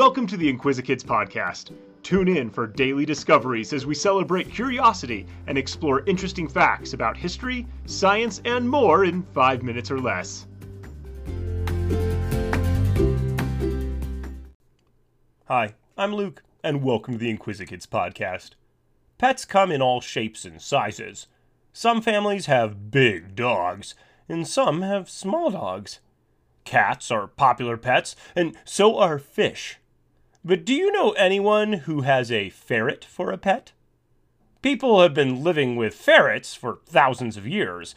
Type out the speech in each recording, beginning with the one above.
Welcome to the Inquisikids podcast. Tune in for daily discoveries as we celebrate curiosity and explore interesting facts about history, science, and more in five minutes or less. Hi, I'm Luke, and welcome to the Inquisikids podcast. Pets come in all shapes and sizes. Some families have big dogs, and some have small dogs. Cats are popular pets, and so are fish. But do you know anyone who has a ferret for a pet? People have been living with ferrets for thousands of years.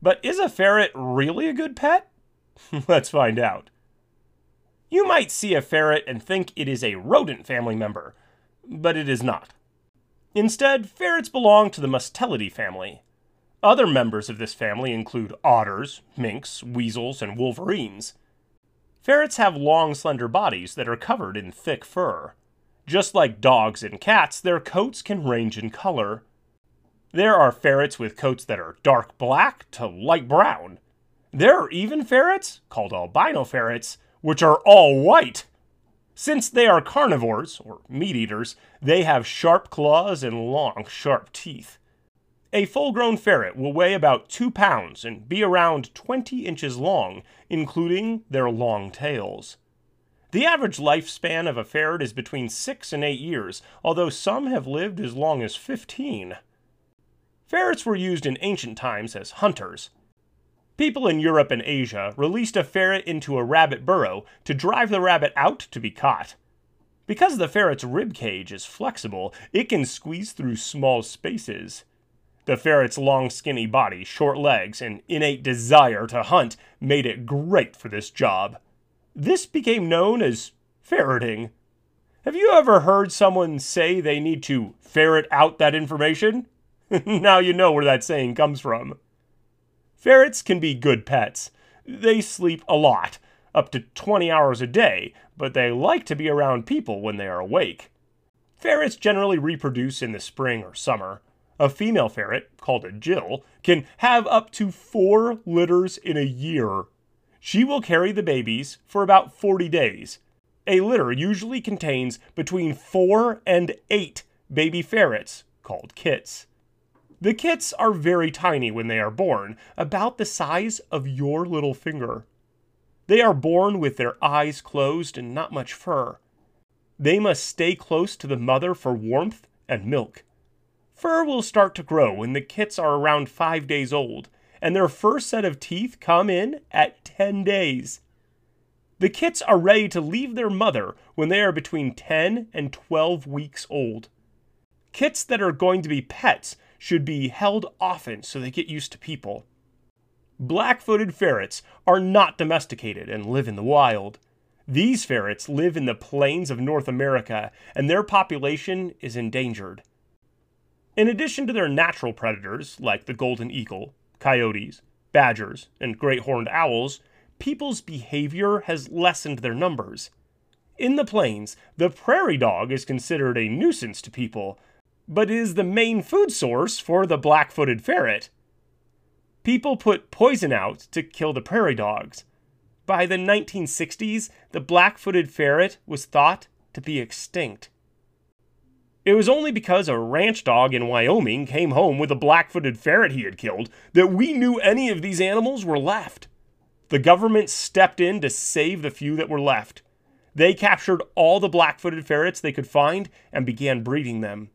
But is a ferret really a good pet? Let's find out. You might see a ferret and think it is a rodent family member, but it is not. Instead, ferrets belong to the Mustelidae family. Other members of this family include otters, minks, weasels, and wolverines. Ferrets have long, slender bodies that are covered in thick fur. Just like dogs and cats, their coats can range in color. There are ferrets with coats that are dark black to light brown. There are even ferrets, called albino ferrets, which are all white. Since they are carnivores, or meat eaters, they have sharp claws and long, sharp teeth. A full grown ferret will weigh about 2 pounds and be around 20 inches long, including their long tails. The average lifespan of a ferret is between 6 and 8 years, although some have lived as long as 15. Ferrets were used in ancient times as hunters. People in Europe and Asia released a ferret into a rabbit burrow to drive the rabbit out to be caught. Because the ferret's rib cage is flexible, it can squeeze through small spaces. The ferret's long, skinny body, short legs, and innate desire to hunt made it great for this job. This became known as ferreting. Have you ever heard someone say they need to ferret out that information? now you know where that saying comes from. Ferrets can be good pets. They sleep a lot, up to 20 hours a day, but they like to be around people when they are awake. Ferrets generally reproduce in the spring or summer. A female ferret, called a Jill, can have up to four litters in a year. She will carry the babies for about 40 days. A litter usually contains between four and eight baby ferrets, called kits. The kits are very tiny when they are born, about the size of your little finger. They are born with their eyes closed and not much fur. They must stay close to the mother for warmth and milk. Fur will start to grow when the kits are around five days old, and their first set of teeth come in at 10 days. The kits are ready to leave their mother when they are between 10 and 12 weeks old. Kits that are going to be pets should be held often so they get used to people. Black footed ferrets are not domesticated and live in the wild. These ferrets live in the plains of North America, and their population is endangered. In addition to their natural predators, like the golden eagle, coyotes, badgers, and great horned owls, people's behavior has lessened their numbers. In the plains, the prairie dog is considered a nuisance to people, but is the main food source for the black footed ferret. People put poison out to kill the prairie dogs. By the 1960s, the black footed ferret was thought to be extinct. It was only because a ranch dog in Wyoming came home with a black footed ferret he had killed that we knew any of these animals were left. The government stepped in to save the few that were left. They captured all the black footed ferrets they could find and began breeding them.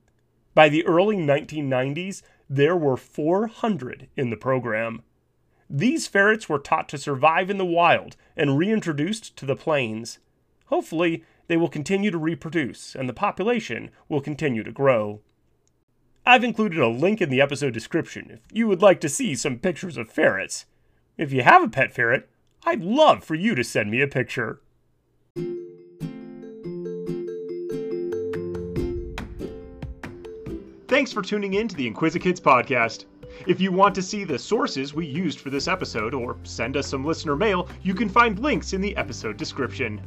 By the early 1990s, there were 400 in the program. These ferrets were taught to survive in the wild and reintroduced to the plains. Hopefully, they will continue to reproduce, and the population will continue to grow. I've included a link in the episode description if you would like to see some pictures of ferrets. If you have a pet ferret, I'd love for you to send me a picture. Thanks for tuning in to the Inquisikids podcast. If you want to see the sources we used for this episode or send us some listener mail, you can find links in the episode description.